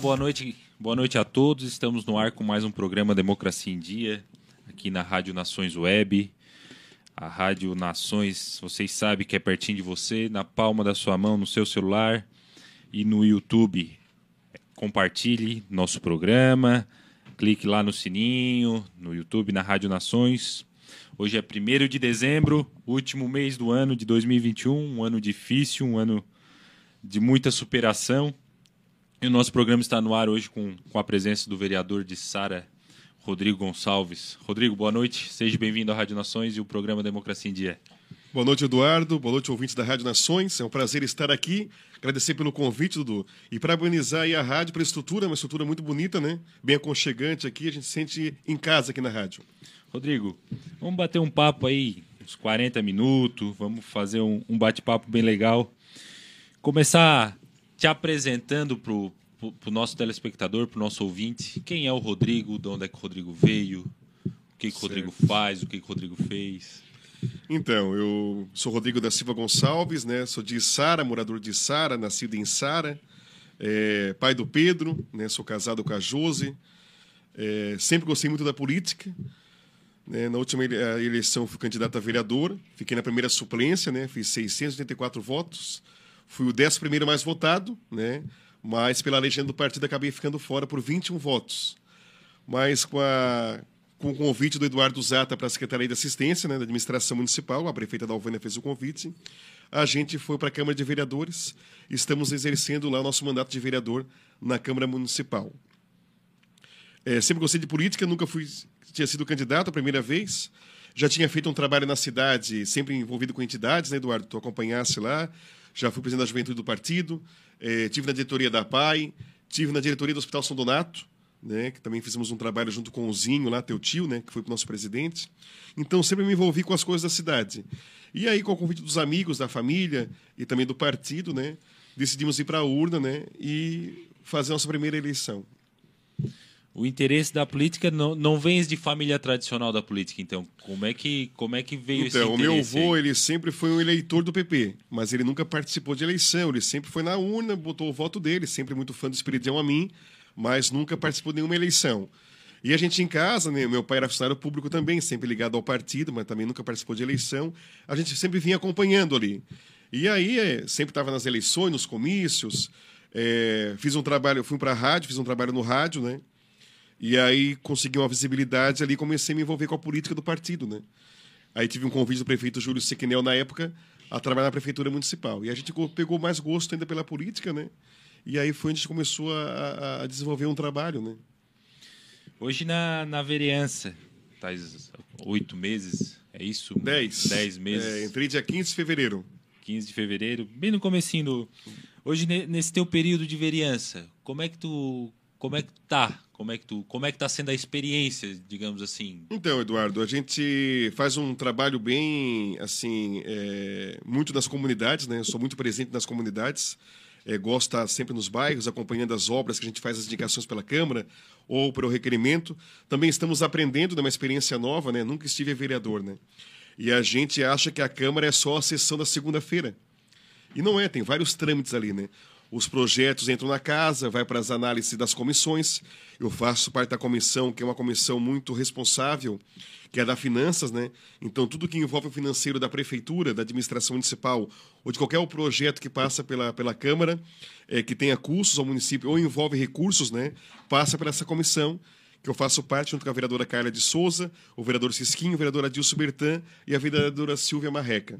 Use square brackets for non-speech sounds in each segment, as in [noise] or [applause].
Boa noite, boa noite a todos. Estamos no ar com mais um programa Democracia em Dia, aqui na Rádio Nações Web. A Rádio Nações, vocês sabem que é pertinho de você, na palma da sua mão, no seu celular e no YouTube. Compartilhe nosso programa, clique lá no sininho, no YouTube, na Rádio Nações. Hoje é 1 de dezembro, último mês do ano de 2021, um ano difícil, um ano de muita superação. E o nosso programa está no ar hoje com, com a presença do vereador de Sara, Rodrigo Gonçalves. Rodrigo, boa noite. Seja bem-vindo à Rádio Nações e o programa Democracia em Dia. Boa noite, Eduardo. Boa noite, ouvintes da Rádio Nações. É um prazer estar aqui. Agradecer pelo convite, Dudu. E parabenizar a rádio pela estrutura, uma estrutura muito bonita, né? Bem aconchegante aqui. A gente se sente em casa aqui na rádio. Rodrigo, vamos bater um papo aí, uns 40 minutos. Vamos fazer um, um bate-papo bem legal. Começar te apresentando para o nosso telespectador, para o nosso ouvinte, quem é o Rodrigo, de onde é que o Rodrigo veio, o que, que o Rodrigo faz, o que, que o Rodrigo fez. Então, eu sou Rodrigo da Silva Gonçalves, né? Sou de Sara, morador de Sara, nascido em Sara, é, pai do Pedro, né? Sou casado com a Jose. É, sempre gostei muito da política. Né? Na última eleição fui candidato a vereador, fiquei na primeira suplência, né? Fiz 684 votos. Fui o 11 primeiro mais votado, né? mas pela legenda do partido acabei ficando fora por 21 votos. Mas com, a, com o convite do Eduardo Zata para a Secretaria de Assistência né, da Administração Municipal, a prefeita da Alvânia fez o convite, a gente foi para a Câmara de Vereadores, estamos exercendo lá o nosso mandato de vereador na Câmara Municipal. É, sempre gostei de política, nunca fui, tinha sido candidato a primeira vez, já tinha feito um trabalho na cidade, sempre envolvido com entidades, né, Eduardo? Tu acompanhasse lá, já fui presidente da juventude do partido, eh, tive na diretoria da PAI, tive na diretoria do Hospital São Donato, né, que também fizemos um trabalho junto com o Zinho, lá, teu tio, né, que foi o nosso presidente. Então, sempre me envolvi com as coisas da cidade. E aí, com o convite dos amigos, da família e também do partido, né, decidimos ir para a urna né, e fazer a nossa primeira eleição o interesse da política não, não vem de família tradicional da política, então. Como é que, como é que veio então, esse interesse? O meu avô, ele sempre foi um eleitor do PP, mas ele nunca participou de eleição. Ele sempre foi na urna, botou o voto dele, sempre muito fã do Espiridião a mim, mas nunca participou de nenhuma eleição. E a gente em casa, né, meu pai era funcionário público também, sempre ligado ao partido, mas também nunca participou de eleição. A gente sempre vinha acompanhando ali. E aí, é, sempre estava nas eleições, nos comícios. É, fiz um trabalho, fui para a rádio, fiz um trabalho no rádio, né? E aí consegui uma visibilidade ali comecei a me envolver com a política do partido, né? Aí tive um convite do prefeito Júlio Sequinel na época a trabalhar na prefeitura municipal. E a gente pegou mais gosto ainda pela política, né? E aí foi onde a gente começou a, a desenvolver um trabalho, né? Hoje na, na vereança, tá oito meses, é isso? Dez. Dez meses. É, entrei dia 15 de fevereiro. 15 de fevereiro, bem no comecinho do... Hoje, nesse teu período de vereança, como é que tu como é que tá? Como é que tu, como é que tá sendo a experiência, digamos assim? Então, Eduardo, a gente faz um trabalho bem, assim, é, muito nas comunidades, né? Eu sou muito presente nas comunidades. É, gosto de sempre nos bairros, acompanhando as obras que a gente faz as indicações pela Câmara ou pelo requerimento. Também estamos aprendendo, né, uma experiência nova, né? Nunca estive vereador, né? E a gente acha que a Câmara é só a sessão da segunda-feira. E não é, tem vários trâmites ali, né? Os projetos entram na casa, vai para as análises das comissões. Eu faço parte da comissão, que é uma comissão muito responsável, que é da finanças, né? Então, tudo que envolve o financeiro da prefeitura, da administração municipal, ou de qualquer projeto que passa pela, pela Câmara, é, que tenha custos ao município, ou envolve recursos, né? Passa por essa comissão, que eu faço parte, junto com a vereadora Carla de Souza, o vereador Cisquinho, o vereador Adilson Bertan e a vereadora Silvia Marreca.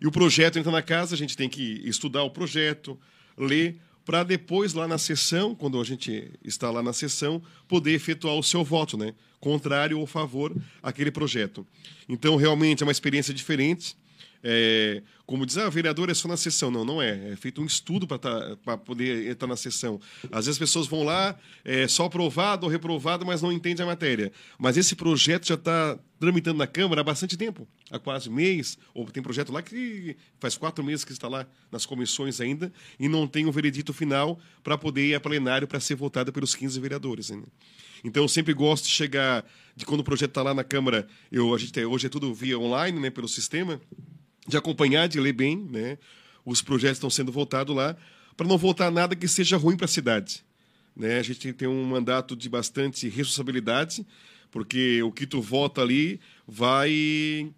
E o projeto entra na casa, a gente tem que estudar o projeto, ler, para depois, lá na sessão, quando a gente está lá na sessão, poder efetuar o seu voto, né? Contrário ou favor àquele projeto. Então, realmente é uma experiência diferente. É, como diz, ah, vereador é só na sessão. Não, não é. É feito um estudo para tá, poder estar na sessão. Às vezes as pessoas vão lá, é, só aprovado ou reprovado, mas não entende a matéria. Mas esse projeto já está tramitando na Câmara há bastante tempo há quase mês. Ou tem projeto lá que faz quatro meses que está lá nas comissões ainda e não tem um veredito final para poder ir a plenário para ser votado pelos 15 vereadores. Ainda. Então, eu sempre gosto de chegar, de quando o projeto está lá na Câmara, eu, a gente, hoje é tudo via online, né, pelo sistema de acompanhar, de ler bem, né? Os projetos estão sendo votados lá, para não votar nada que seja ruim para a cidade. Né? A gente tem um mandato de bastante responsabilidade, porque o que tu vota ali vai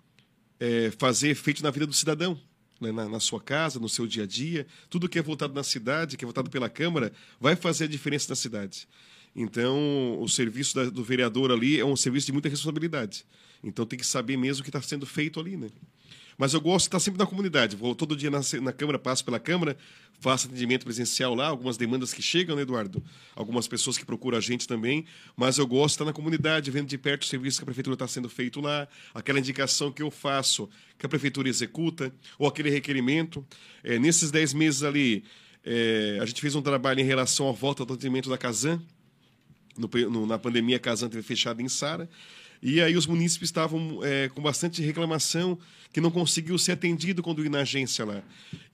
é, fazer efeito na vida do cidadão. Né? Na, na, sua casa, no seu dia a dia. Tudo que é votado na cidade, que é votado pela Câmara, vai fazer a diferença na cidade. Então, o serviço da, do vereador ali é um serviço de muita responsabilidade. Então, tem que saber mesmo o que está sendo feito ali. Né? Mas eu gosto de estar sempre na comunidade. Vou todo dia na, na Câmara, passo pela Câmara, faço atendimento presencial lá, algumas demandas que chegam, né, Eduardo? Algumas pessoas que procuram a gente também. Mas eu gosto de estar na comunidade, vendo de perto o serviço que a Prefeitura está sendo feito lá, aquela indicação que eu faço, que a Prefeitura executa, ou aquele requerimento. É, nesses 10 meses ali, é, a gente fez um trabalho em relação à volta do atendimento da Casan. No, no, na pandemia, a Casan teve fechada em Sara. E aí os munícipes estavam é, com bastante reclamação que não conseguiu ser atendido quando ia na agência lá.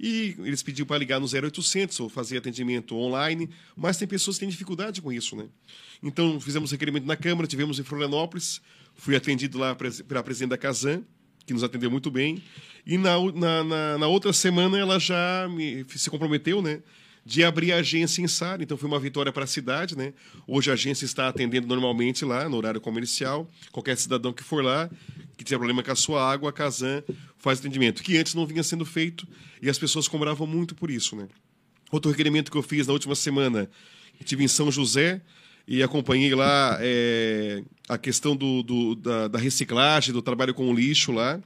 E eles pediram para ligar no 0800 ou fazer atendimento online, mas tem pessoas que têm dificuldade com isso, né? Então fizemos requerimento na Câmara, tivemos em Florianópolis, fui atendido lá pela presidente da Casan, que nos atendeu muito bem. E na, na, na, na outra semana ela já me, se comprometeu, né? De abrir a agência em Sara. Então foi uma vitória para a cidade, né? Hoje a agência está atendendo normalmente lá no horário comercial. Qualquer cidadão que for lá, que tiver problema com a sua água, a Casan faz atendimento, que antes não vinha sendo feito e as pessoas cobravam muito por isso, né? Outro requerimento que eu fiz na última semana, estive em São José e acompanhei lá é, a questão do, do da, da reciclagem, do trabalho com o lixo lá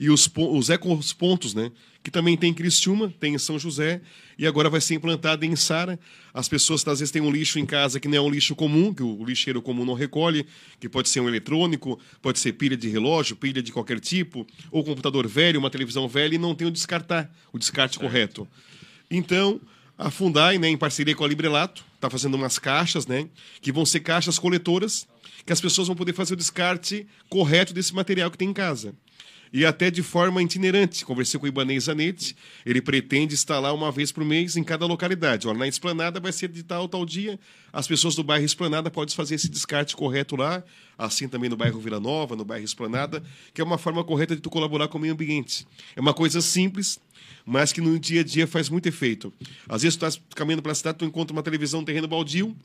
e os, os ecos-pontos, né? Que também tem em Criciúma, tem em São José, e agora vai ser implantado em Sara. As pessoas às vezes têm um lixo em casa que não é um lixo comum, que o lixeiro comum não recolhe, que pode ser um eletrônico, pode ser pilha de relógio, pilha de qualquer tipo, ou computador velho, uma televisão velha, e não tem o descartar, o descarte correto. Então, a Fundai, né, em parceria com a Librelato, está fazendo umas caixas, né, que vão ser caixas coletoras, que as pessoas vão poder fazer o descarte correto desse material que tem em casa e até de forma itinerante. Conversei com o Ibanez Zanetti, ele pretende estar lá uma vez por mês em cada localidade. Olha, na Esplanada vai ser de tal, tal dia, as pessoas do bairro Esplanada podem fazer esse descarte correto lá, assim também no bairro Vila Nova, no bairro Esplanada, que é uma forma correta de tu colaborar com o meio ambiente. É uma coisa simples, mas que no dia a dia faz muito efeito. Às vezes tu estás caminhando pela cidade, tu encontra uma televisão, um terreno baldio,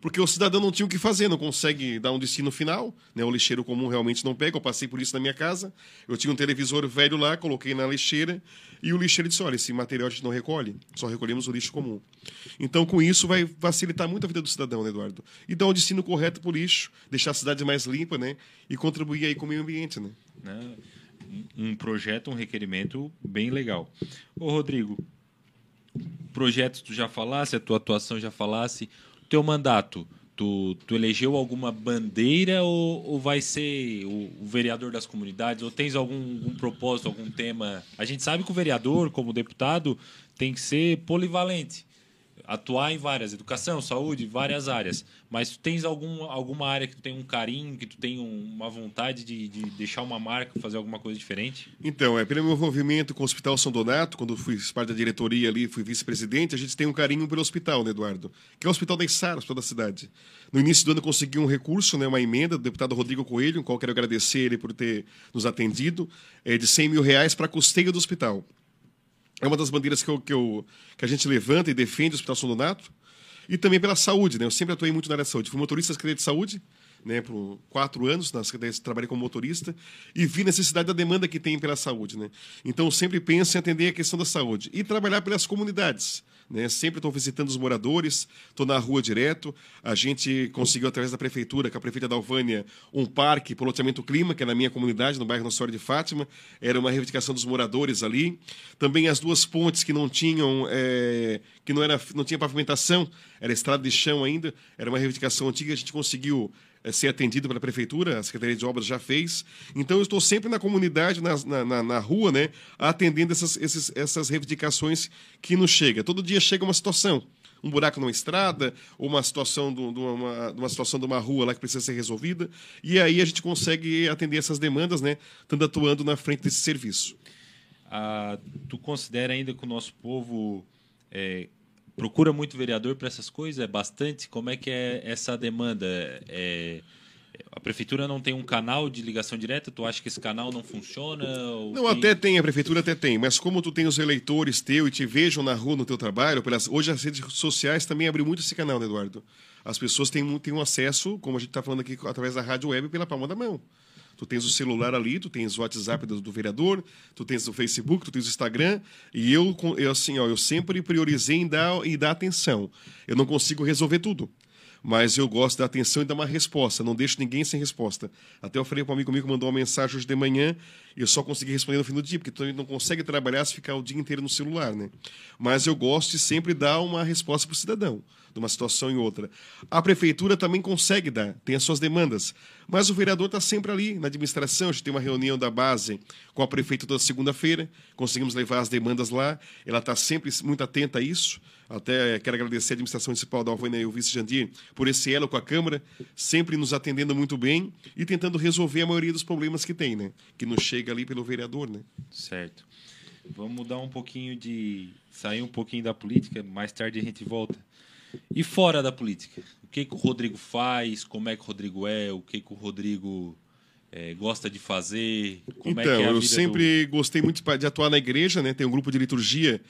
porque o cidadão não tinha o que fazer, não consegue dar um destino final, né? O lixeiro comum realmente não pega. Eu passei por isso na minha casa. Eu tinha um televisor velho lá, coloquei na lixeira e o lixeiro disse: olha, esse material a gente não recolhe, só recolhemos o lixo comum. Então, com isso, vai facilitar muito a vida do cidadão, né, Eduardo? E dar um destino correto para o lixo, deixar a cidade mais limpa, né? E contribuir aí com o meio ambiente, né? Um projeto, um requerimento bem legal. Ô, Rodrigo, projetos tu já falasse, a tua atuação já falasse teu mandato, tu, tu elegeu alguma bandeira ou, ou vai ser o, o, vereador das comunidades? Ou tens algum, algum propósito, algum tema? A gente sabe que o vereador, como deputado, tem que ser polivalente. Atuar em várias, educação, saúde, várias áreas. Mas tu tens algum, alguma área que tu tem um carinho, que tu tem um- uma vontade de, de deixar uma marca, fazer alguma coisa diferente? Então, é, pelo meu envolvimento com o Hospital São Donato, quando fui parte da diretoria ali, fui vice-presidente, a gente tem um carinho pelo hospital, né, Eduardo? Que é o Hospital da Içara, o Hospital da cidade. No início do ano consegui um recurso, né, uma emenda do deputado Rodrigo Coelho, em qual quero agradecer ele por ter nos atendido, é, de 100 mil reais para a custeio do hospital. É uma das bandeiras que, eu, que, eu, que a gente levanta e defende o Hospital São Donato. E também pela saúde, né? Eu sempre atuei muito na área da saúde. Fui motorista da Secretaria de Saúde, né, por quatro anos, na trabalhei como motorista, e vi a necessidade da demanda que tem pela saúde. Né? Então, sempre penso em atender a questão da saúde. E trabalhar pelas comunidades. Né? Sempre estou visitando os moradores, estou na rua direto. A gente conseguiu, através da prefeitura, com a prefeita da Alvânia, um parque para loteamento Clima, que é na minha comunidade, no bairro Nossa Senhora de Fátima. Era uma reivindicação dos moradores ali. Também as duas pontes que não tinham, eh, que não, era, não tinha pavimentação, era estrada de chão ainda, era uma reivindicação antiga, a gente conseguiu ser atendido pela prefeitura, a Secretaria de Obras já fez. Então, eu estou sempre na comunidade, na, na, na- rua, né, atendendo essas, esses, essas reivindicações que nos chegam. Todo dia chega uma situação. Um buraco numa estrada, ou uma situação de uma, uma situação de uma rua lá que precisa ser resolvida. E aí a gente consegue atender essas demandas, né? Estando atuando na frente desse serviço. Ah, tu considera ainda que o nosso povo é, procura muito vereador para essas coisas? É bastante? Como é que é essa demanda? É, a prefeitura não tem um canal de ligação direta? Tu acha que esse canal não funciona? Não, tem- até tem, a prefeitura até tem, mas como tu tem os eleitores teu e te vejam na rua no teu trabalho, pelas, hoje as redes sociais também abriu muito esse canal, né, Eduardo? As pessoas têm, têm um acesso, como a gente está falando aqui, através da rádio web, pela palma da mão. Tu tens o celular ali, tu tens o WhatsApp do, do vereador, tu tens o Facebook, tu tens o Instagram, e eu, eu assim, ó, eu sempre priorizei em dar, em dar atenção. Eu não consigo resolver tudo mas eu gosto da atenção e dar uma resposta. Não deixo ninguém sem resposta. Até eu falei para um amigo meu que mandou uma mensagem hoje de manhã e eu só consegui responder no fim do dia, porque tu não consegue trabalhar se ficar o dia inteiro no celular, né? Mas eu gosto de sempre dar uma resposta para o cidadão, de uma situação em outra. A prefeitura também consegue dar, tem as suas demandas. Mas o vereador está sempre ali na administração. A gente tem uma reunião da base com a prefeita toda segunda-feira, conseguimos levar as demandas lá. Ela está sempre muito atenta a isso. Até quero agradecer a administração municipal da Alvânia e o vice Jandir por esse elo com a Câmara, sempre nos atendendo muito bem e tentando resolver a maioria dos problemas que tem, né? Que nos chega ali pelo vereador, né? Certo. Vamos mudar um pouquinho de. sair um pouquinho da política, mais tarde a gente volta. E fora da política? O que, que o Rodrigo faz? Como é que o Rodrigo é? O que, que o Rodrigo eh, gosta de fazer? Como então, é que é a eu sempre gostei muito de atuar na igreja, né? Tem um grupo de liturgia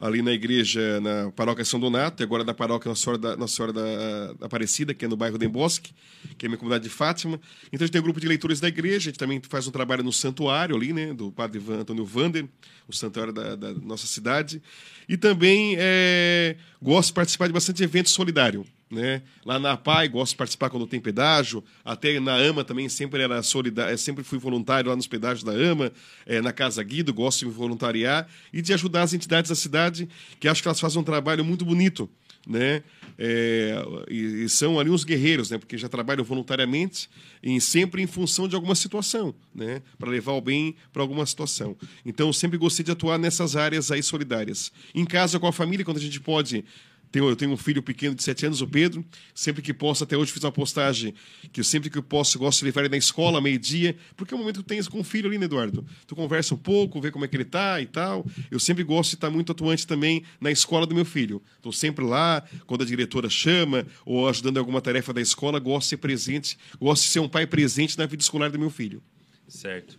ali na igreja, na paróquia São Donato, e agora na paróquia Nossa Senhora da, Nossa Senhora da, da Aparecida, que é no bairro do Bosque, que é a minha comunidade de Fátima. Então a gente tem um grupo de leitores da igreja, a gente também faz um trabalho no santuário ali, né? Do padre Van- Antônio Vander, o santuário da, da nossa cidade. E também é, gosto de participar de bastante evento solidário. Né? Lá na APAI, gosto de participar quando tem pedágio. Até na AMA também sempre era solidário, sempre fui voluntário lá nos pedágios da AMA, eh, na Casa Guido, gosto de me voluntariar e de ajudar as entidades da cidade, que acho que elas fazem um trabalho muito bonito. Né? É, e, e são ali uns guerreiros, né? porque já trabalham voluntariamente e sempre em função de alguma situação, né? para levar o bem para alguma situação. Então, sempre gostei de atuar nessas áreas aí solidárias. Em casa, com a família, quando a gente pode eu tenho um filho pequeno de 7 anos, o Pedro. Sempre que posso, até hoje fiz uma postagem que eu sempre que posso gosto de levar ele na escola, meio-dia, porque é o momento que tu tens com o filho ali, né, Eduardo? Tu conversa um pouco, vê como é que ele tá e tal. Eu sempre gosto de estar muito atuante também na escola do meu filho. Estou sempre lá, quando a diretora chama, ou ajudando em alguma tarefa da escola, gosto de ser presente, gosto de ser um pai presente na vida escolar do meu filho. Certo.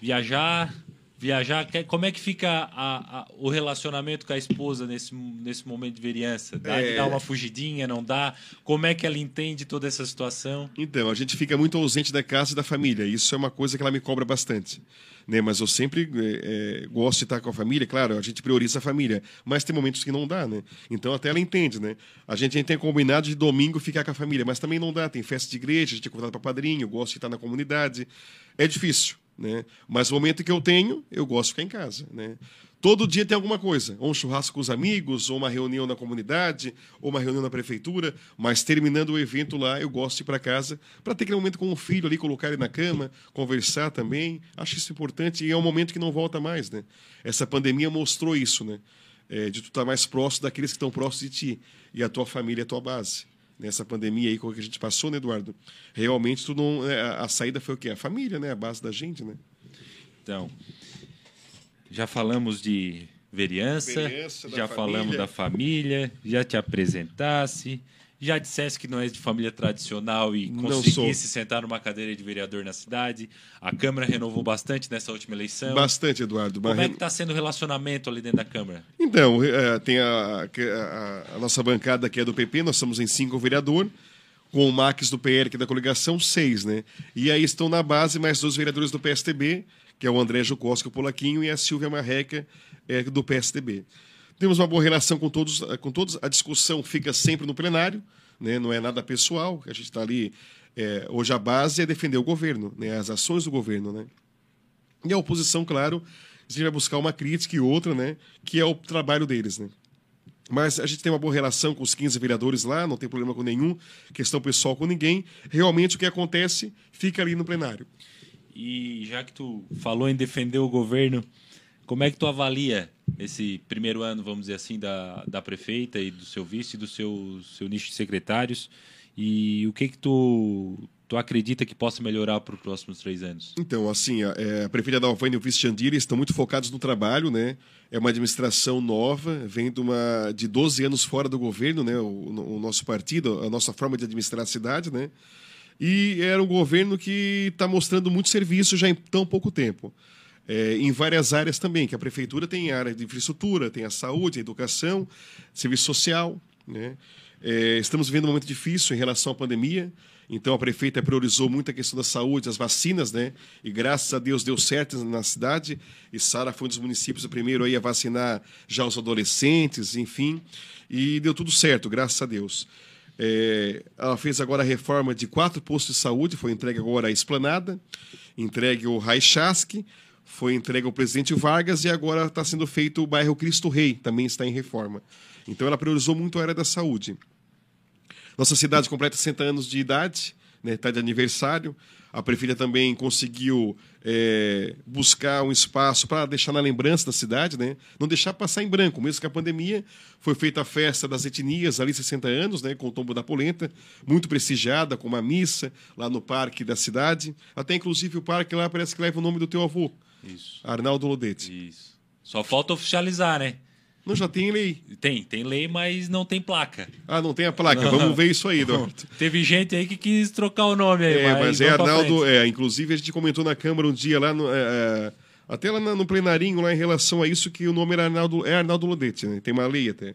Viajar, viajar, como é que fica a- a- o relacionamento com a esposa nesse, nesse momento de vereança? Dá É. dar uma fugidinha, não dá? Como é que ela entende toda essa situação? Então, a gente fica muito ausente da casa e da família. Isso é uma coisa que ela me cobra bastante. Né? Mas eu sempre é, é, gosto de estar com a família, claro, a gente prioriza a família. Mas tem momentos que não dá, né? Então até ela entende, né? A gente, a gente tem combinado de domingo ficar com a família, mas também não dá. Tem festa de igreja, a gente é convidado para padrinho, gosto de estar na comunidade. É difícil, né? Mas o momento que eu tenho, eu gosto de ficar em casa, né? Todo dia tem alguma coisa, ou um churrasco com os amigos, ou uma reunião na comunidade, ou uma reunião na prefeitura, mas terminando o evento lá, eu gosto de ir para casa para ter aquele momento com o filho ali, colocar ele na cama, conversar também. Acho isso importante e é um momento que não volta mais, né? Essa pandemia mostrou isso, né? é, de tu estar mais próximo daqueles que estão próximos de ti. E a tua família a tua base. Nessa pandemia aí com que a gente passou, né, Eduardo? Realmente tu não, é, a, a saída foi o quê? A família, né? A base da gente, né? Então, já falamos de vereança, já família. falamos da família, já te apresentasse, já dissesse que não és de família tradicional e conseguisse sentar numa cadeira de vereador na cidade. A Câmara renovou bastante nessa última eleição. Bastante, Eduardo. Como é que está sendo o relacionamento ali dentro da Câmara? Então, eh, tem a, a- a nossa bancada que é do PP, nós estamos em cinco vereador, com o Max do PL, que é da coligação, seis, né? E aí estão na base mais dois vereadores do PSTB, que é o André Jucosca, o Polaquinho, e a Silvia Marreca, eh, do PSTB. Temos uma boa relação com todos, eh, com todos. A discussão fica sempre no plenário, né? não é nada pessoal. A gente está ali. eh, hoje a base é defender o governo, né? as ações do governo. Né? E a oposição, claro, a gente vai buscar uma crítica e outra, né? Que é o trabalho deles, né? Mas a gente tem uma boa relação com os 15 vereadores lá, não tem problema com nenhum, questão pessoal com ninguém. Realmente o que acontece fica ali no plenário. E já que tu falou em defender o governo, como é que tu avalia esse primeiro ano, vamos dizer assim, da, da prefeita e do seu vice e do seu, seu nicho de secretários? E o que que tu, tu acredita que possa melhorar para os próximos três anos? Então, assim, a, é, a prefeita da e o vice Jandira estão muito focados no trabalho, né? É uma administração nova, vem de, uma, de 12 anos fora do governo, né? O, o nosso partido, a nossa forma de administrar a cidade, né? E era um governo que está mostrando muito serviço já em tão pouco tempo. É, em várias áreas também, que a prefeitura tem área de infraestrutura, tem a saúde, a educação, serviço social. Né? É, estamos vivendo um momento difícil em relação à pandemia, então a prefeita priorizou muito a questão da saúde, as vacinas, né? E graças a Deus deu certo na cidade. E Sara foi um dos municípios o primeiro aí a vacinar já os adolescentes, enfim. E deu tudo certo, graças a Deus. É, ela fez agora a reforma de quatro postos de saúde, foi entregue agora a Esplanada, entregue o Raichasque, foi entregue ao presidente Vargas e agora está sendo feito o bairro Cristo Rei, também está em reforma. Então ela priorizou muito a área da saúde. Nossa cidade completa 60 anos de idade, né, está de aniversário. A prefeita também conseguiu é, buscar um espaço para deixar na lembrança da cidade, né? não deixar passar em branco. Mesmo que a pandemia, foi feita a festa das etnias, ali 60 anos, né, com o tombo da polenta, muito prestigiada, com uma missa lá no parque da cidade. Até inclusive o parque lá parece que leva o nome do teu avô, Isso. Arnaldo Lodete. Isso. Só falta oficializar, né? Não, já tem lei. Tem, tem lei, mas não tem placa. Ah, não tem a placa. Vamos ver isso aí, Eduardo. Teve gente aí que quis trocar o nome aí, É, mas, mas é Arnaldo. É, inclusive, a gente comentou na Câmara um dia lá, no, é, é, até lá no plenarinho, lá em relação a isso, que o nome era Arnaldo, é Arnaldo Lodete, né? Tem uma lei até.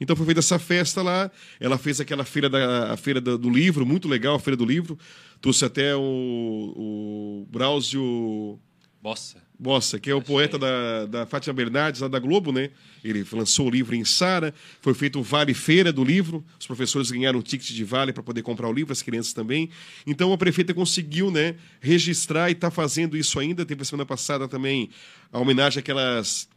Então foi feita essa festa lá. Ela fez aquela feira, da, a feira do livro, muito legal, a feira do livro. Trouxe até o, o Brauzio Nossa. Bossa, que é o poeta da, da Fátima Bernardes, lá da Globo, né? Ele lançou o livro em Sara, foi feito o Vale Feira do livro, os professores ganharam um ticket de vale para poder comprar o livro, as crianças também. Então a prefeita conseguiu, né, registrar e está fazendo isso ainda. Teve a semana passada também a homenagem àquelas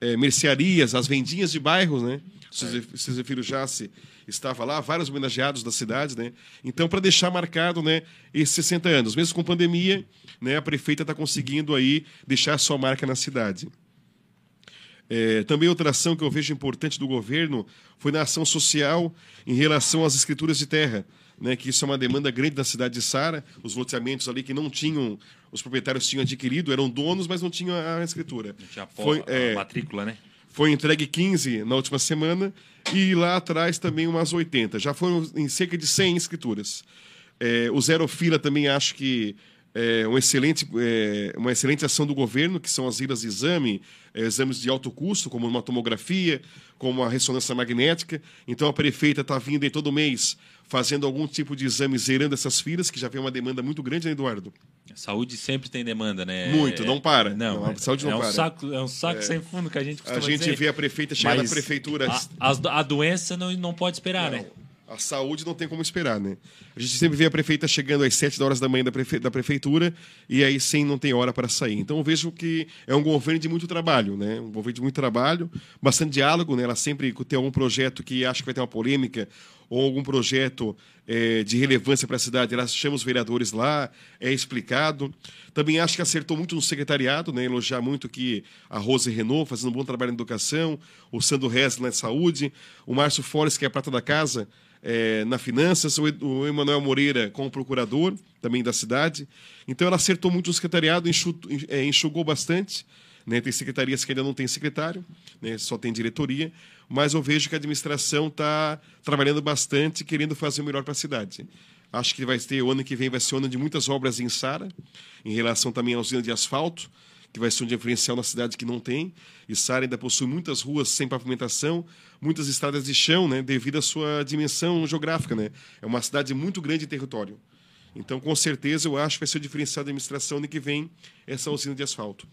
eh, mercearias, as vendinhas de bairros, né? Seu Zefiro Jace estava lá, vários homenageados das cidades, né? Então, para deixar marcado, né, esses 60 anos, mesmo com pandemia, né, a prefeita está conseguindo aí deixar a sua marca na cidade. É, também outra ação que eu vejo importante do governo foi na ação social em relação às escrituras de terra, né, que isso é uma demanda grande da cidade de Sara, os loteamentos ali que não tinham, os proprietários tinham adquirido, eram donos, mas não tinham a escritura. Já Foi, foi, é, a matrícula, né? Foi entregue 15 na última semana e lá atrás também umas 80. Já foram em cerca de 100 escrituras. É, o Zero Fila também acho que é um excelente, é, uma excelente ação do governo, que são as ilhas de exame, é, exames de alto custo, como uma tomografia, como a ressonância magnética. Então a prefeita está vindo aí todo mês fazendo algum tipo de exame, zerando essas filas, que já vem uma demanda muito grande, né, Eduardo? A saúde sempre tem demanda, né? Muito, não para. Não, Não, a saúde não é um para. Saco, é um saco sem fundo que a gente A costuma gente dizer. vê a prefeita chegar Mas na prefeitura. A, as- a doença não, não pode esperar, Não, né? A saúde não tem como esperar, né? A gente sempre vê a prefeita chegando às 7 horas da manhã da, prefe... da prefeitura e aí sim não tem hora para sair. Então eu vejo que é um governo de muito trabalho, né? Um governo de muito trabalho, bastante diálogo, né? Ela sempre tem algum projeto que acha que vai ter uma polêmica ou algum projeto é, de relevância para a cidade, ela chama os vereadores lá, é explicado. Também acho que acertou muito no secretariado, né? elogiar muito que a Rose Renault fazendo um bom trabalho na educação, o Sandro Rez na saúde, o Márcio Forres, que é a prata da casa, é, na finanças, o Emanuel Moreira como procurador também da cidade. Então ela acertou muito no secretariado, é, enxugou bastante. Né? Tem secretarias que ainda não tem secretário, né? só tem diretoria, mas eu vejo que a administração está trabalhando bastante, querendo fazer o melhor para a cidade. Acho que vai ter o ano que vem vai ser o ano de muitas obras em Sara, em relação também à usina de asfalto, que vai ser um diferencial na cidade que não tem. E Sara ainda possui muitas ruas sem pavimentação, muitas estradas de chão, né, devido à sua dimensão geográfica. Né? É uma cidade muito grande em território. Então, com certeza, eu acho que vai ser o diferencial da administração ano que vem essa usina de asfalto.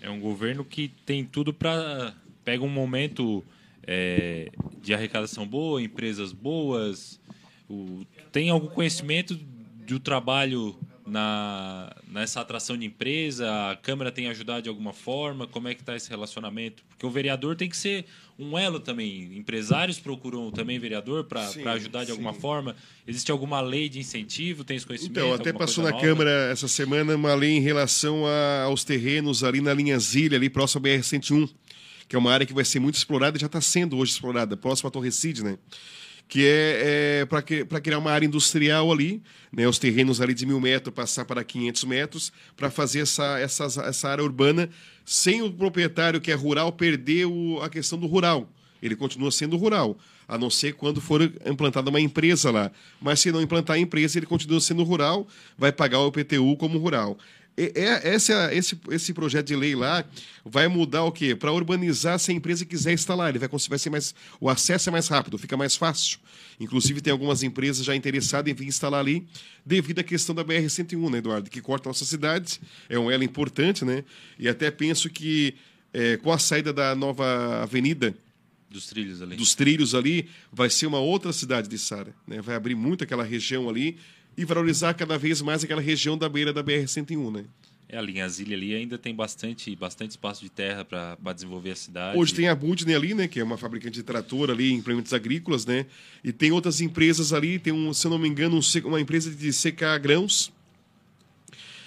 É um governo que tem tudo para. pega um momento é, de arrecadação boa, empresas boas, o, tem algum conhecimento do trabalho na, nessa atração de empresa? A Câmara tem ajudado de alguma forma? Como é que está esse relacionamento? Porque o vereador tem que ser um elo também. Empresários procuram também vereador para ajudar de sim. alguma forma? Existe alguma lei de incentivo? Tem esse conhecimento? Então, até passou na nova? Câmara essa semana uma lei em relação a, aos terrenos ali na linha Zilha, ali próximo ao BR-101, que é uma área que vai ser muito explorada e já está sendo hoje explorada, próximo à Torrecide, né? que é, é para criar uma área industrial ali, né, os terrenos ali de mil metros passar para 500 metros, para fazer essa, essa, essa área urbana sem o proprietário que é rural perder o, a questão do rural. Ele continua sendo rural, a não ser quando for implantada uma empresa lá. Mas se não implantar a empresa, ele continua sendo rural, vai pagar o IPTU como rural. É, esse, esse, esse projeto de lei lá vai mudar o quê? Para urbanizar, se a empresa quiser instalar, ele vai, vai ser mais. O acesso é mais rápido, fica mais fácil. Inclusive, tem algumas empresas já interessadas em vir instalar ali, devido à questão da BR-101, né, Eduardo? Que corta a nossa cidade, é um elo importante, né? E até penso que é, com a saída da nova avenida. Dos trilhos ali. Dos trilhos ali, vai ser uma outra cidade de Sara. Né? Vai abrir muito aquela região ali e valorizar cada vez mais aquela região da beira da BR-101, né? É, a linha Zilha ali ainda tem bastante, bastante espaço de terra para desenvolver a cidade. Hoje tem a Budne ali, né, que é uma fabricante de trator ali, implementos agrícolas, né? E tem outras empresas ali, tem um, se eu não me engano, um, uma empresa de secar grãos,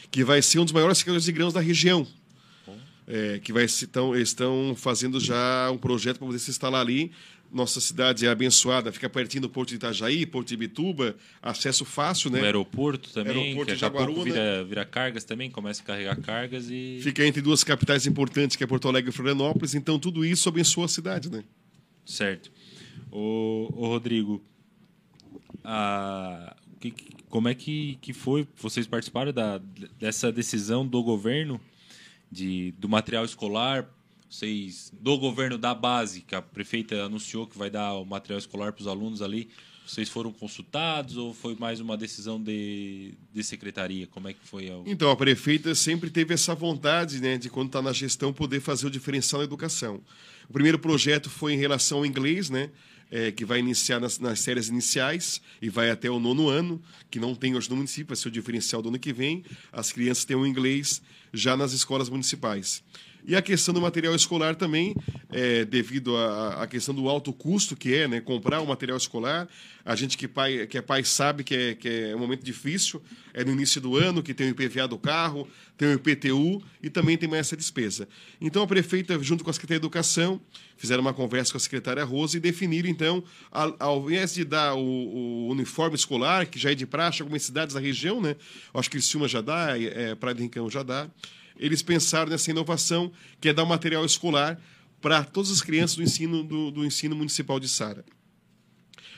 que vai ser um dos maiores secadores de grãos da região. É, que vai estão, estão fazendo já um projeto para poder se instalar ali nossa cidade é abençoada, fica pertinho do Porto de Itajaí, Porto de Ibituba, acesso fácil, né? O aeroporto também, aeroporto que daqui a pouco vira, vira cargas também, começa a carregar cargas e... Fica entre duas capitais importantes, que é Porto Alegre e Florianópolis, então tudo isso abençoa a cidade, né? Certo. O, o Rodrigo, a, que, como é que, que foi, vocês participaram da, dessa decisão do governo de, do material escolar vocês, do governo da base, que a prefeita anunciou que vai dar o material escolar para os alunos ali, vocês foram consultados ou foi mais uma decisão de, de secretaria? Como é que foi? A... Então, a prefeita sempre teve essa vontade, né, de quando está na gestão, poder fazer o diferencial na educação. O primeiro projeto foi em relação ao inglês, né, é, que vai iniciar nas, nas, séries iniciais e vai até o nono ano, que não tem hoje no município, vai ser o diferencial do ano que vem. As crianças têm o inglês já nas escolas municipais. E a questão do material escolar também, é, devido à, questão do alto custo que é né, comprar o material escolar. A gente que, pai, que é pai sabe que é, que é um momento difícil, é no início do ano, que tem o IPVA do carro, tem o IPTU e também tem mais essa despesa. Então a prefeita, junto com a Secretaria de Educação, fizeram uma conversa com a secretária Rosa e definiram, então, ao, invés de dar o, o, uniforme escolar, que já é de praxe, algumas cidades da região, né? Acho que Criciúma já dá, é, Praia do Rincão já dá eles pensaram nessa inovação, que é dar um material escolar para todas as crianças do ensino, do, do ensino municipal de Sara.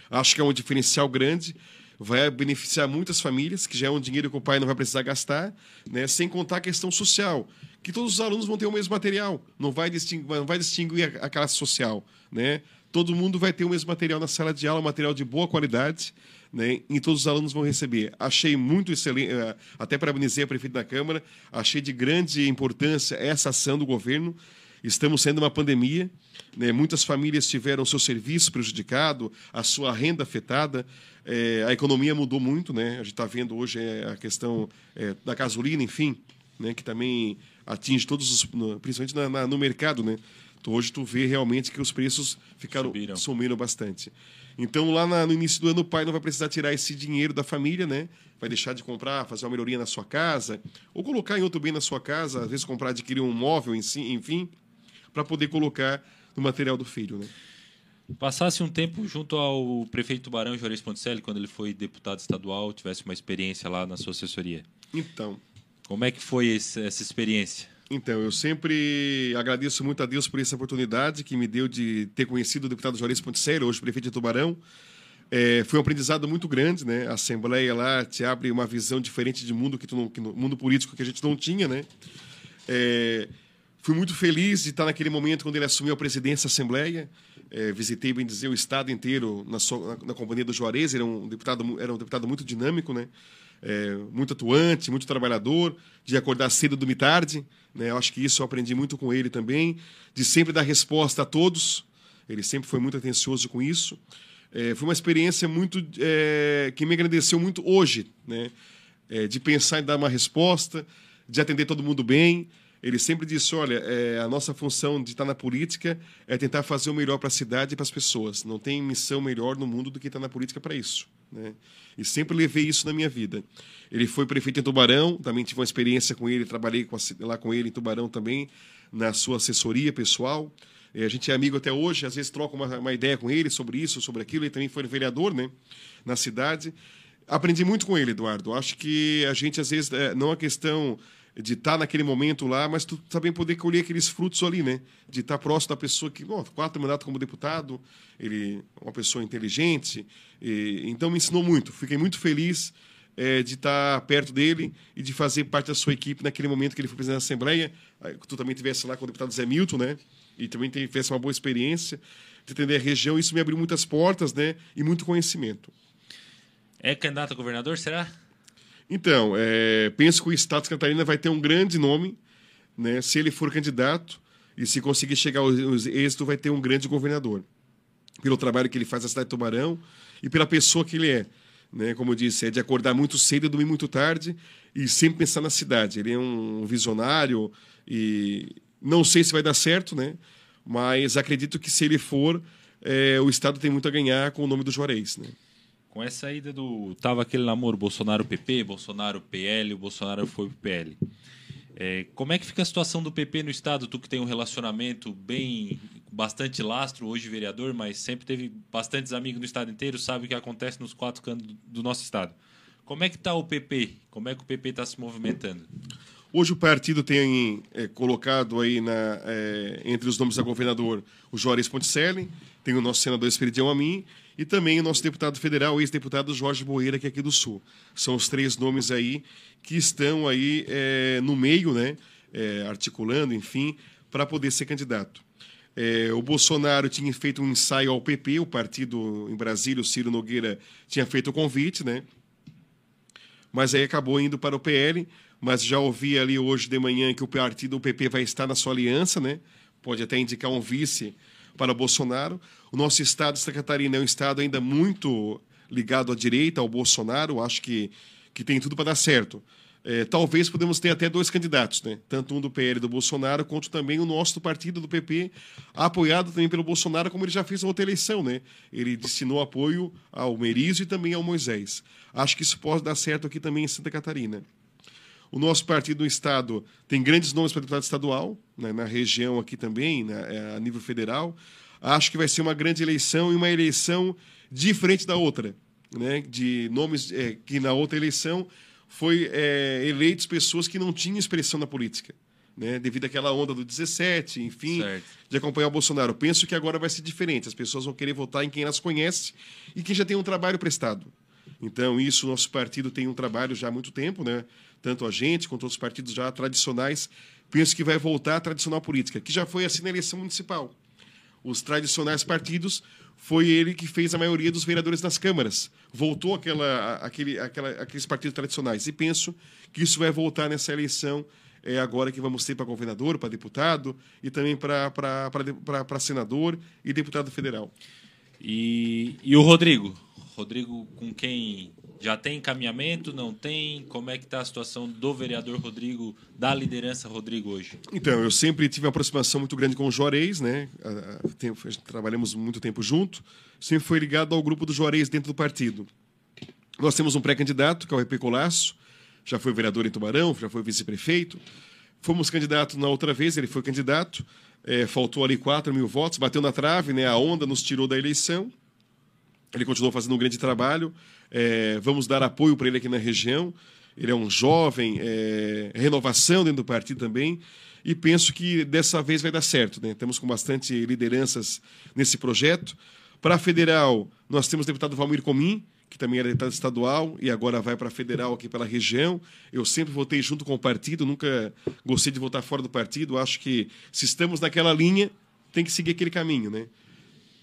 Acho que é um diferencial grande, vai beneficiar muitas famílias, que já é um dinheiro que o pai não vai precisar gastar, né? sem contar a questão social, que todos os alunos vão ter o mesmo material, não vai distinguir, não vai distinguir a, classe social. Né? Todo mundo vai ter o mesmo material na sala de aula, um material de boa qualidade, né, e todos os alunos vão receber. Achei muito excelente, eh, até parabenizei a prefeita da Câmara, achei de grande importância essa ação do governo. Estamos sendo uma pandemia, né, muitas famílias tiveram seu serviço prejudicado, a sua renda afetada, é, a economia mudou muito, né? A gente está vendo hoje a questão é, da gasolina, enfim, né, que também atinge todos os, principalmente na, na, no mercado, né? Hoje tu vê realmente que os preços ficaram Subiram. sumiram bastante. Então, lá na- no início do ano, o pai não vai precisar tirar esse dinheiro da família, né? Vai deixar de comprar, fazer uma melhoria na sua casa, ou colocar em outro bem na sua casa, às vezes comprar, adquirir um móvel, enfim, para poder colocar no material do filho, né? Passasse um tempo junto ao prefeito Tubarão, Juarez Ponticelli, quando ele foi deputado estadual, tivesse uma experiência lá na sua assessoria. Então, Como é que foi essa experiência? Então, eu sempre agradeço muito a Deus por essa oportunidade que me deu de ter conhecido o deputado Juarez Ponticelli, hoje prefeito de Tubarão. É, foi um aprendizado muito grande, né? A Assembleia lá te abre uma visão diferente de mundo que tu não, que no, mundo político que a gente não tinha, né? É, fui muito feliz de estar naquele momento quando ele assumiu a presidência da Assembleia. É, visitei, bem dizer, o estado inteiro na, sua- na- na companhia do Juarez. Era um deputado, era um deputado muito dinâmico, né? É, muito atuante, muito trabalhador, de acordar cedo e dormir tarde. Né? Eu acho que isso eu aprendi muito com ele também, de sempre dar resposta a todos. Ele sempre foi muito atencioso com isso. É, foi uma experiência muito é, que me agradeceu muito hoje, né? É, de pensar em dar uma resposta, de atender todo mundo bem. Ele sempre disse: olha, é, a nossa função de estar na política é tentar fazer o melhor para a cidade e para as pessoas. Não tem missão melhor no mundo do que estar na política para isso. Né? E sempre levei isso na minha vida. Ele foi prefeito em Tubarão, também tive uma experiência com ele, trabalhei com a lá com ele em Tubarão também, na sua assessoria pessoal. Eh, A gente é amigo até hoje, às vezes troca uma, uma ideia com ele sobre isso, sobre aquilo. Ele também foi vereador né, na cidade. Aprendi muito com ele, Eduardo. Acho que a gente, às vezes, eh, não é questão de estar naquele momento lá, mas tu também poder colher aqueles frutos ali, né? De estar próximo da pessoa que, bom, quatro mandatos como deputado, ele é uma pessoa inteligente, e, então me ensinou muito. Fiquei muito feliz eh, de estar perto dele e de fazer parte da sua equipe naquele momento que ele foi presidente da Assembleia. Tu também estivesse lá com o deputado Zé Milton, né? E também tivesse uma boa experiência de entender a região. Isso me abriu muitas portas, né? E muito conhecimento. É candidato a governador, será? Então, é, penso que o Estado de Catarina vai ter um grande nome, né? Se ele for candidato e se conseguir chegar ao êxito, vai ter um grande governador. Pelo trabalho que ele faz na cidade de Tubarão e pela pessoa que ele é. Né? Como eu disse, é de acordar muito cedo e dormir muito tarde e sempre pensar na cidade. Ele é um visionário e não sei se vai dar certo, né? Mas acredito que se ele for, é, o Estado tem muito a ganhar com o nome do Juarez, né? Com essa ida do. Tava aquele namoro Bolsonaro-PP, Bolsonaro-PL, o Bolsonaro foi pro PL. É, como é que fica a situação do PP no estado? Tu que tem um relacionamento bem. bastante lastro, hoje vereador, mas sempre teve bastantes amigos no estado inteiro, sabe o que acontece nos quatro cantos do- nosso estado. Como é que tá o PP? Como é que o PP está se movimentando? Hoje o partido tem eh, colocado aí na, eh, entre os nomes a governador o Juarez Ponticelli, tem o nosso senador Esperidião Amin e também o nosso deputado federal, ex-deputado Jorge Boeira, que é aqui do Sul. São os três nomes aí que estão aí eh, no meio, né, eh, articulando, enfim, para poder ser candidato. Eh, o Bolsonaro tinha feito um ensaio ao PP, o partido em Brasília, o Ciro Nogueira tinha feito o convite, né? mas aí acabou indo para o PL. Mas já ouvi ali hoje de manhã que o partido, o PP, vai estar na sua aliança, né? Pode até indicar um vice para Bolsonaro. O nosso estado Santa Catarina é um estado ainda muito ligado à direita, ao Bolsonaro. Acho que, que tem tudo para dar certo. É, talvez podemos ter até dois candidatos, né? Tanto um do PL do Bolsonaro, quanto também o nosso do partido do PP, apoiado também pelo Bolsonaro, como ele já fez na outra eleição, né? Ele destinou apoio ao Merizio e também ao Moisés. Acho que isso pode dar certo aqui também em Santa Catarina. O nosso partido no estado tem grandes nomes para deputado estadual, né, na região aqui também, né, é, a nível federal. Acho que vai ser uma grande eleição e uma eleição diferente da outra. Né, de nomes é, que na outra eleição foi é, eleitos pessoas que não tinham expressão na política. Né, devido àquela onda do 17, enfim, Certo. de acompanhar o Bolsonaro. Penso que agora vai ser diferente. As pessoas vão querer votar em quem elas conhecem e quem já tem um trabalho prestado. Então, isso, nosso partido tem um trabalho já há muito tempo, né? Tanto a gente quanto outros partidos já tradicionais. Penso que vai voltar à tradicional política, que já foi assim na eleição municipal. Os tradicionais partidos foi ele que fez a maioria dos vereadores nas câmaras. Voltou aquela, aquele, aquela, aqueles partidos tradicionais. E penso que isso vai voltar nessa eleição é, agora que vamos ter para governador, para deputado e também para senador e deputado federal. E, e o Rodrigo? Rodrigo com quem Já tem encaminhamento? Não tem? Como é que está a situação do vereador Rodrigo, da liderança Rodrigo hoje? Então, eu sempre tive uma aproximação muito grande com o Juarez, né? Trabalhamos muito tempo junto. Sempre foi ligado ao grupo do Juarez dentro do partido. Nós temos um pré-candidato, que é o EP Colasso, já foi vereador em Tubarão, já foi vice-prefeito. Fomos candidato na outra vez, ele foi candidato, eh, faltou ali 4 mil votos, bateu na trave, né? A onda nos tirou da eleição. Ele continuou fazendo um grande trabalho. É, vamos dar apoio para ele aqui na região. Ele é um jovem, é, renovação dentro do partido também. E penso que dessa vez vai dar certo. Né? Temos com bastante lideranças nesse projeto. Para a federal, nós temos o deputado Valmir Comim, que também era deputado estadual e agora vai para a federal aqui pela região. Eu sempre votei junto com o partido, nunca gostei de votar fora do partido. Acho que se estamos naquela linha, tem que seguir aquele caminho, né?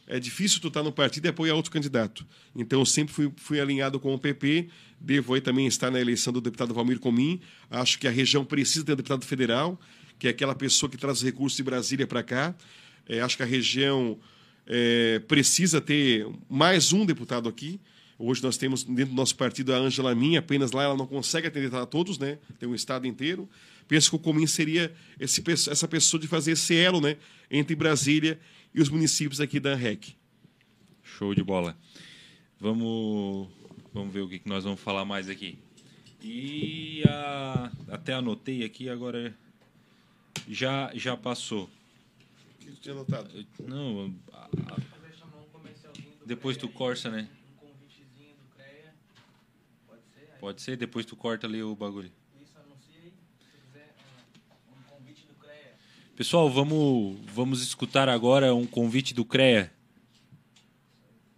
É difícil tu estar no partido e apoiar outro candidato. Então, eu sempre fui, fui alinhado com o PP, devo aí também estar na eleição do deputado Valmir Comim. Acho que a região precisa ter um deputado federal, que é aquela pessoa que traz os recursos de Brasília para cá. É, acho que a região é, precisa ter mais um deputado aqui. Hoje nós temos dentro do nosso partido a Ângela Minha, apenas lá ela não consegue atender a todos, né? Tem um estado inteiro. Penso que o Comim seria esse, essa pessoa de fazer esse elo, né? Entre Brasília e os municípios aqui da REC. Show de bola. Vamos, vamos ver o que que nós vamos falar mais aqui. E a- até anotei aqui, agora já, já passou. O que tu tinha anotado? Não, a- a- depois tu corta, né? Pode ser, depois tu corta ali o bagulho. Pessoal, vamos, vamos escutar agora um convite do CREA.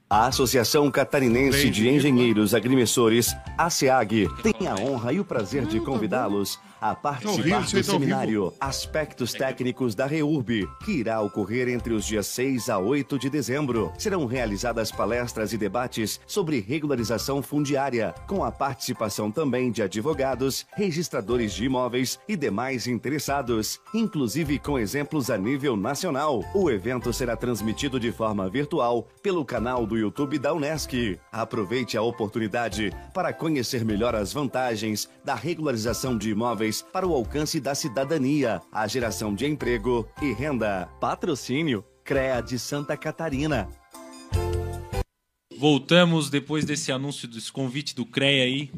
A Associação Catarinense de Engenheiros Agrimensores, ASEAG, tem a honra e o prazer de convidá-los a participar do seminário Aspectos Técnicos da REURB, que irá ocorrer entre os dias 6 a 8 de dezembro. Serão realizadas palestras e debates sobre regularização fundiária, com a participação também de advogados, registradores de imóveis e demais interessados, inclusive com exemplos a nível nacional. O evento será transmitido de forma virtual pelo canal do YouTube da Unesc. Aproveite a oportunidade para conhecer melhor as vantagens da regularização de imóveis para o alcance da cidadania, a geração de emprego e renda. Patrocínio CREA de Santa Catarina. Voltamos depois desse anúncio, desse convite do CREA aí.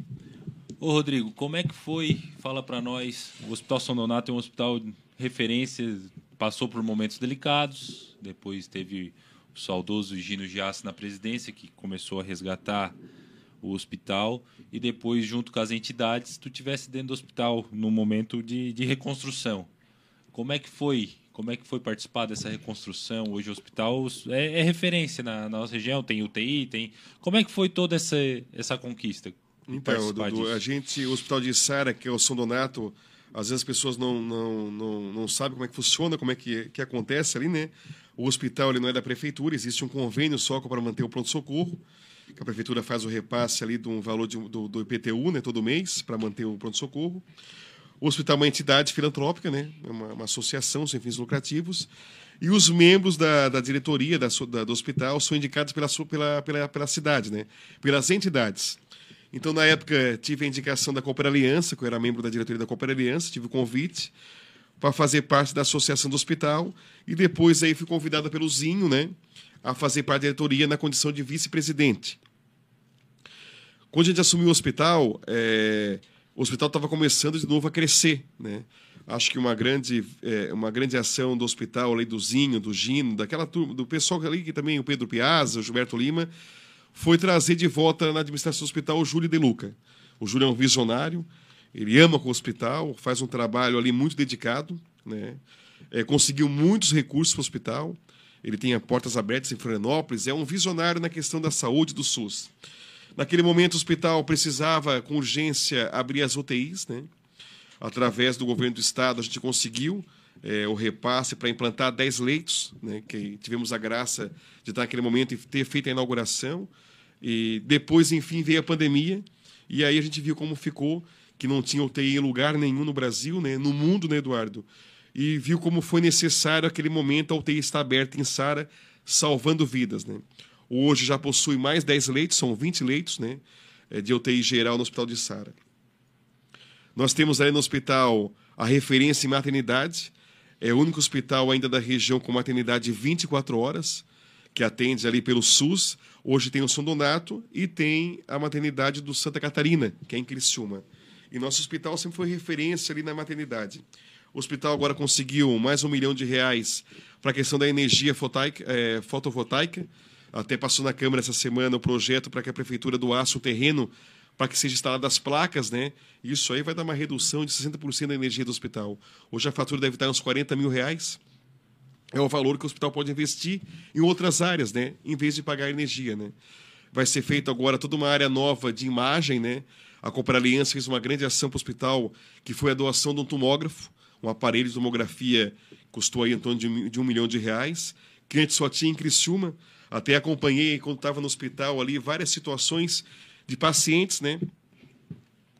Ô Rodrigo, como é que foi? Fala pra nós. O Hospital São Donato é um hospital de referência, passou por momentos delicados, depois teve o saudoso Gino Giassi na presidência, que começou a resgatar o hospital, e depois, junto com as entidades, tu tivesse dentro do hospital no momento de, de reconstrução. Como é que foi? Como é que foi participar dessa reconstrução? Hoje o hospital é, é referência na, na nossa região, tem UTI, tem. Como é que foi toda essa, essa conquista? Então, Dudu, a gente, o Hospital de Sara, que é o São Donato, às vezes as pessoas não, não, não, não sabem como é que funciona, como é que, que acontece ali, né? O hospital ele não é da prefeitura, existe um convênio só para manter o pronto-socorro, que a prefeitura faz o repasse ali de um valor de, do, do IPTU, né, todo mês, para manter o pronto-socorro. O hospital é uma entidade filantrópica, né? é uma, uma associação sem fins lucrativos. E os membros da, da diretoria da, da- do hospital são indicados pela, pela, pela, pela cidade, né? pelas entidades. Então, na época, tive a indicação da Cooper Aliança, que eu era membro da diretoria da Cooper Aliança, tive o convite para fazer parte da associação do hospital. E depois aí fui convidado pelo Zinho né, a fazer parte da diretoria na condição de vice-presidente. Quando a gente assumiu o hospital, é, o hospital estava começando de novo a crescer, né? Acho que uma grande, é, uma grande ação do hospital, ali do Zinho, do Gino, daquela turma, do pessoal ali que também o Pedro Piazza, o Gilberto Lima, foi trazer de volta na administração do hospital o Júlio De Luca. O Júlio é um visionário, ele ama o hospital, faz um trabalho ali muito dedicado, né? É, conseguiu muitos recursos para o hospital. Ele tem portas abertas em Florianópolis, é um visionário na questão da saúde do SUS. Naquele momento, o hospital precisava, com urgência, abrir as UTIs. Né? Através do governo do estado, a gente conseguiu eh, o repasse para implantar 10 leitos, né? que tivemos a graça de estar naquele momento e ter feito a inauguração. E depois, enfim, veio a pandemia, e aí a gente viu como ficou, que não tinha UTI em lugar nenhum no Brasil, né? no mundo, né, Eduardo? E viu como foi necessário aquele momento a UTI estar aberta em Sara, salvando vidas. Né? Hoje já possui mais 10 leitos, são 20 leitos, né? eh, de UTI geral no Hospital de Sara. Nós temos ali no hospital a referência em maternidade, é o único hospital ainda da região com maternidade 24 horas, que atende ali pelo SUS. Hoje tem o São Donato e tem a maternidade do Santa Catarina, que é em Criciúma. E nosso hospital sempre foi referência ali na maternidade. O hospital agora conseguiu mais um milhão de reais para a questão da energia é, fotovoltaica. Até passou na Câmara essa semana o projeto para que a Prefeitura doasse o terreno para que seja instaladas placas, né? Isso aí vai dar uma redução de 60% da energia do hospital. Hoje a fatura deve estar uns 40 mil reais. É o valor que o hospital pode investir em outras áreas, né? Em vez de pagar energia, né? Vai ser feita agora toda uma área nova de imagem, né? A Compra Aliança fez uma grande ação para o hospital, que foi a doação de um tomógrafo, um aparelho de tomografia custou aí em torno de de um milhão de reais, antes só tinha em Criciúma. Até acompanhei, quando estava no hospital ali, várias situações de pacientes, né?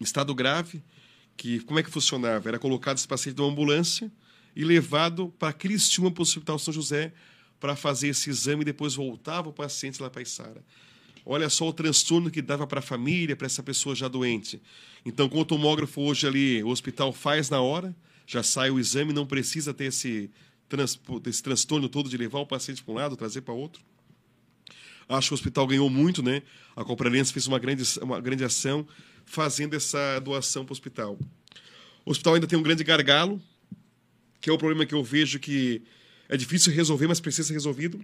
Em estado grave, que como é que funcionava? Era colocado esse paciente numa ambulância e levado para Criciúma, para o Hospital São José, para fazer esse exame e depois voltava o paciente lá para Isara. Olha só o transtorno que dava para a família, para essa pessoa já doente. Então, com o tomógrafo hoje ali, o hospital faz na hora, já sai o exame, não precisa ter esse, esse transtorno todo de levar o paciente para um lado, trazer para outro. Acho que o hospital ganhou muito, né? A Compralense fez uma grande, uma grande ação fazendo essa doação para o hospital. O hospital ainda tem um grande gargalo, que é o problema que eu vejo que é difícil resolver, mas precisa ser resolvido,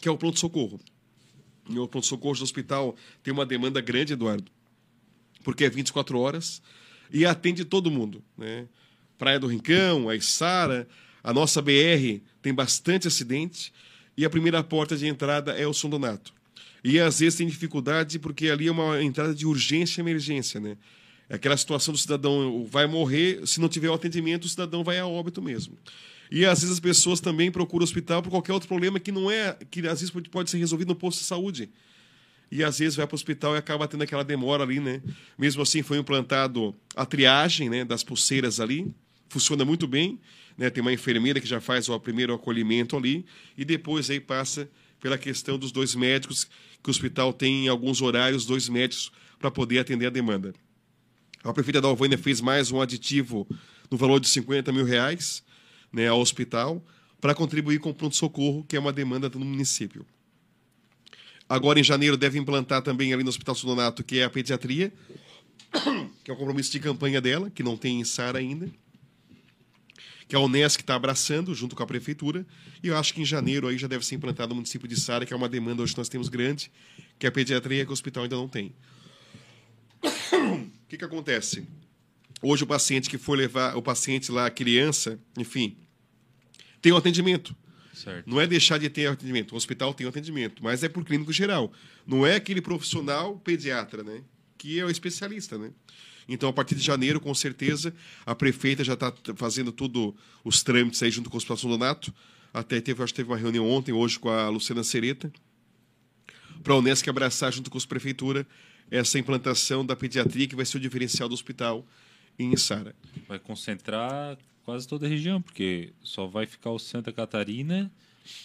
que é o pronto-socorro. O pronto-socorro do hospital tem uma demanda grande, Eduardo, porque é 24 horas e atende todo mundo. Né? Praia do Rincão, a Içara, a nossa BR tem bastante acidente e a primeira porta de entrada é o São Donato. E às vezes tem dificuldade porque ali é uma entrada de urgência e emergência, né? É aquela situação do cidadão vai morrer, se não tiver o atendimento, o cidadão vai a óbito mesmo. E às vezes as pessoas também procuram o hospital por qualquer outro problema que não é, que às vezes pode ser resolvido no posto de saúde. E às vezes vai para o hospital e acaba tendo aquela demora ali, né? Mesmo assim, foi implantado a triagem né, das pulseiras ali, funciona muito bem. Né? Tem uma enfermeira que já faz o primeiro acolhimento ali, e depois aí passa pela questão dos dois médicos, que o hospital tem em alguns horários, dois médicos para poder atender a demanda. A prefeita da Alvânia fez mais um aditivo no valor de 50 mil reais né, ao hospital para contribuir com o pronto-socorro, que é uma demanda do município. Agora, em janeiro, deve implantar também ali no Hospital Sudonato, que é a pediatria, [coughs] que é um compromisso de campanha dela, que não tem em SAR ainda, que a Unesc está abraçando junto com a prefeitura, e eu acho que em janeiro aí já deve ser implantado no município de Sara, que é uma demanda hoje que nós temos grande, que é a pediatria que o hospital ainda não tem. [coughs] O que, que acontece? Hoje o paciente que for levar, o paciente lá, a criança, enfim, tem um atendimento. Certo. Não é deixar de ter atendimento. O hospital tem um atendimento, mas é por clínico geral. Não é aquele profissional pediatra, né? Que é o especialista, né? Então, a partir de janeiro, com certeza, a prefeita já está fazendo todos os trâmites aí junto com o Hospital São Donato. Até teve, acho que teve uma reunião ontem, hoje, com a Luciana Sereta, para a Unesco abraçar junto com a prefeitura essa implantação da pediatria, que vai ser o diferencial do hospital em Sara. Vai concentrar quase toda a região, porque só vai ficar o Santa Catarina,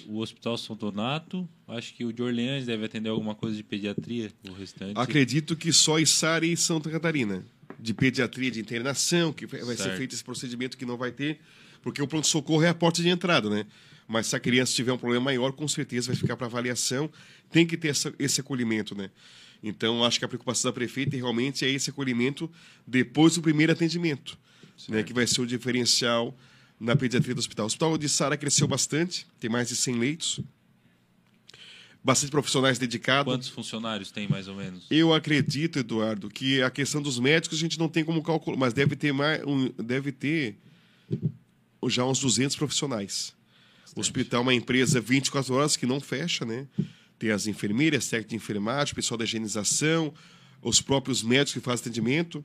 o Hospital São Donato, acho que o de Orleans deve atender alguma coisa de pediatria, o restante. Acredito que só Içara e Santa Catarina. De pediatria de internação, que vai ser Certo. feito esse procedimento que não vai ter, porque o pronto-socorro é a porta de entrada, né? Mas se a criança tiver um problema maior, com certeza vai ficar para avaliação. Tem que ter essa, esse acolhimento, né? Então, acho que a preocupação da prefeita realmente é esse acolhimento depois do primeiro atendimento, né? que vai ser o diferencial na pediatria do hospital. O hospital de Sara cresceu bastante, tem mais de 100 leitos, bastante profissionais dedicados. Quantos funcionários tem mais ou menos? Eu acredito, Eduardo, que a questão dos médicos a gente não tem como calcular, mas deve ter mais, um, deve ter já uns 200 profissionais. O hospital é uma empresa 24 horas que não fecha, né? Tem as enfermeiras, técnico de enfermagem, pessoal da higienização, os próprios médicos que fazem atendimento.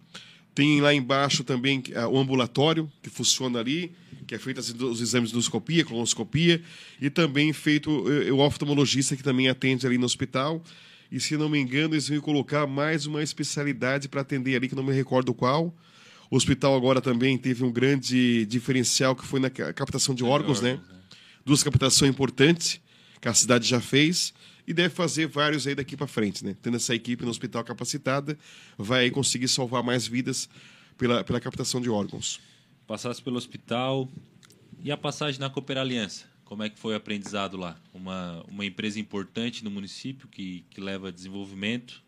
Tem lá embaixo também ah, o ambulatório que funciona ali, que é feito as- os exames de endoscopia, colonoscopia, e também feito eh, o oftalmologista que também atende ali no hospital. E se não me engano, eles vão colocar mais uma especialidade para atender ali, que não me recordo qual. O hospital agora também teve um grande diferencial que foi na ca- captação de órgãos, né? Duas captações importantes que a cidade já fez e deve fazer vários aí daqui para frente, né? Tendo essa equipe no hospital capacitada, vai conseguir salvar mais vidas pela, pela captação de órgãos. Passasse pelo hospital e a passagem na Cooper Aliança. Como é que foi o aprendizado lá? Uma, uma empresa importante no município que, que leva desenvolvimento.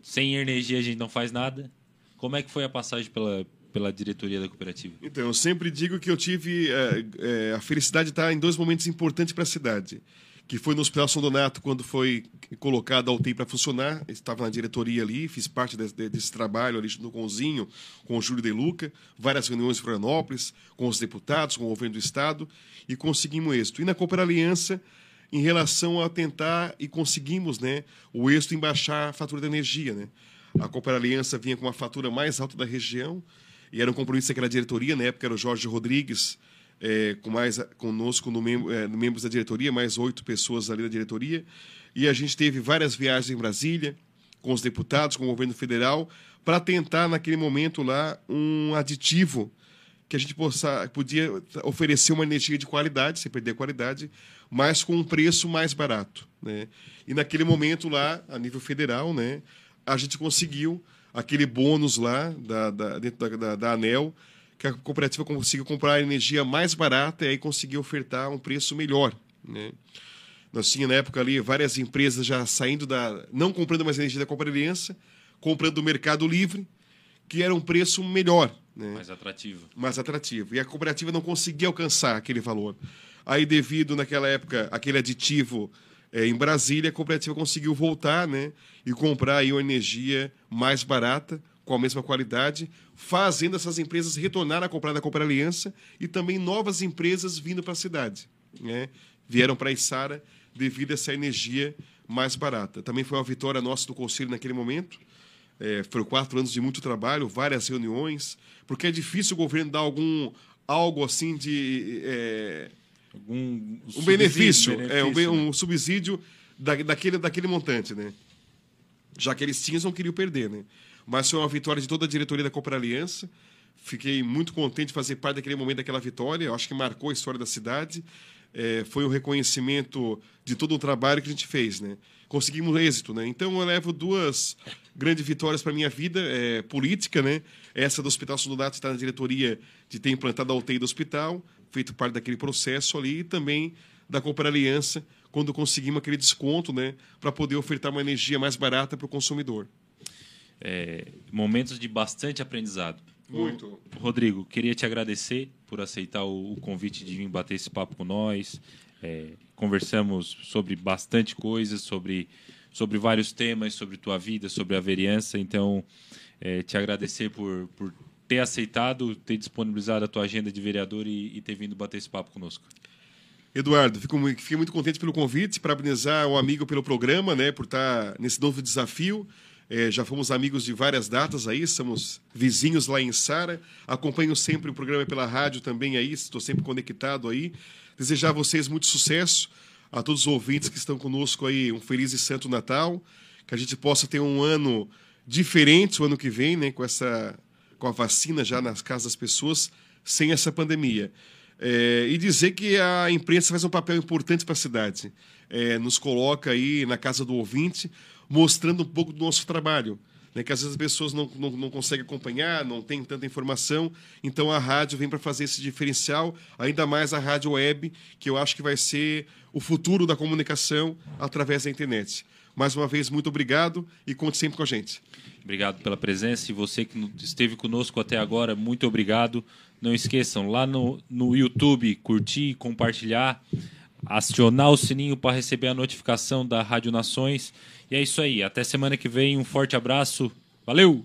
Sem energia a gente não faz nada. Como é que foi a passagem pela, pela diretoria da cooperativa? Então, eu sempre digo que eu tive é, é, a felicidade de estar em dois momentos importantes para a cidade. Que foi no Hospital São Donato, quando foi colocado a UTI para funcionar. Estava na diretoria ali, fiz parte desse, desse trabalho ali junto com o Zinho, com o Júlio De Luca, várias reuniões em Florianópolis, com os deputados, com o governo do Estado, e conseguimos êxito. E na Cooper Aliança, em relação a tentar, e conseguimos né, o êxito em baixar a fatura da energia. Né? A Cooper Aliança vinha com uma fatura mais alta da região, e era um compromisso daquela diretoria, na época era o Jorge Rodrigues, é, com mais conosco no, mem é, membros da diretoria, mais oito pessoas ali da diretoria. E a gente teve várias viagens em Brasília, com os deputados, com o governo federal, para tentar, naquele momento lá, um aditivo que a gente possa, podia oferecer uma energia de qualidade, sem perder a qualidade, mas com um preço mais barato. Né? E naquele momento lá, a nível federal, né, a gente conseguiu aquele bônus lá da, da dentro da, da, da, ANEL, que a cooperativa conseguiu comprar energia mais barata e aí conseguiu ofertar um preço melhor. Né? Nós tínhamos na época ali várias empresas já saindo da. não comprando mais energia da Copa Aliança, comprando do Mercado Livre, que era um preço melhor. Né? Mais atrativo. Mais atrativo. E a cooperativa não conseguia alcançar aquele valor. Aí, devido naquela época, aquele aditivo é, em Brasília, a cooperativa conseguiu voltar né, e comprar aí uma energia mais barata, com a mesma qualidade, fazendo essas empresas retornar a comprar da Cooper Aliança e também novas empresas vindo para a cidade. Né? Vieram para a Içara devido a essa energia mais barata. Também foi uma vitória nossa do Conselho naquele momento. É, foram quatro anos de muito trabalho, várias reuniões, porque é difícil o governo dar algum algo assim de. É, Algum um benefício, benefício é, um, né? um subsídio da, daquele, daquele montante, né? Já que eles tinham, não queriam perder, né? Mas foi uma vitória de toda a diretoria da Cooper Aliança. Fiquei muito contente de fazer parte daquele momento daquela vitória. Eu acho que marcou a história da cidade. É, foi um reconhecimento de todo o trabalho que a gente fez, né? Conseguimos êxito, né? Então eu levo duas grandes vitórias para minha vida é, política, né? Essa do Hospital Sonodato está na diretoria de ter implantado a UTI do hospital, feito parte daquele processo ali, e também da Cooper Aliança, quando conseguimos aquele desconto, né? Para poder ofertar uma energia mais barata para o consumidor. É, momentos de bastante aprendizado. Muito. Rodrigo, queria te agradecer por aceitar o, o convite de vir bater esse papo com nós. É, conversamos sobre bastante coisas, sobre, sobre vários temas, sobre tua vida, sobre a vereança. Então, é, te agradecer por, por ter aceitado, ter disponibilizado a tua agenda de vereador e, e ter vindo bater esse papo conosco. Eduardo, fico, fiquei muito contente pelo convite, parabenizar o amigo pelo programa, né, por estar nesse novo desafio. É, já fomos amigos de várias datas aí, somos vizinhos lá em Sara. Acompanho sempre o programa pela rádio também aí, estou sempre conectado aí. Desejar a vocês muito sucesso, a todos os ouvintes que estão conosco aí, um feliz e santo Natal, que a gente possa ter um ano diferente o ano que vem, né, com essa com a vacina já nas casas das pessoas, sem essa pandemia. É, e dizer que a imprensa faz um papel importante para a cidade. É, nos coloca aí na casa do ouvinte, mostrando um pouco do nosso trabalho. Né, que às vezes as pessoas não, não, não conseguem acompanhar, não tem tanta informação. Então a rádio vem para fazer esse diferencial, ainda mais a rádio web, que eu acho que vai ser o futuro da comunicação através da internet. Mais uma vez, muito obrigado e conte sempre com a gente. Obrigado pela presença e você que esteve conosco até agora, muito obrigado. Não esqueçam, lá no, no YouTube, curtir, compartilhar, acionar o sininho para receber a notificação da Rádio Nações. E é isso aí, até semana que vem, um forte abraço, valeu!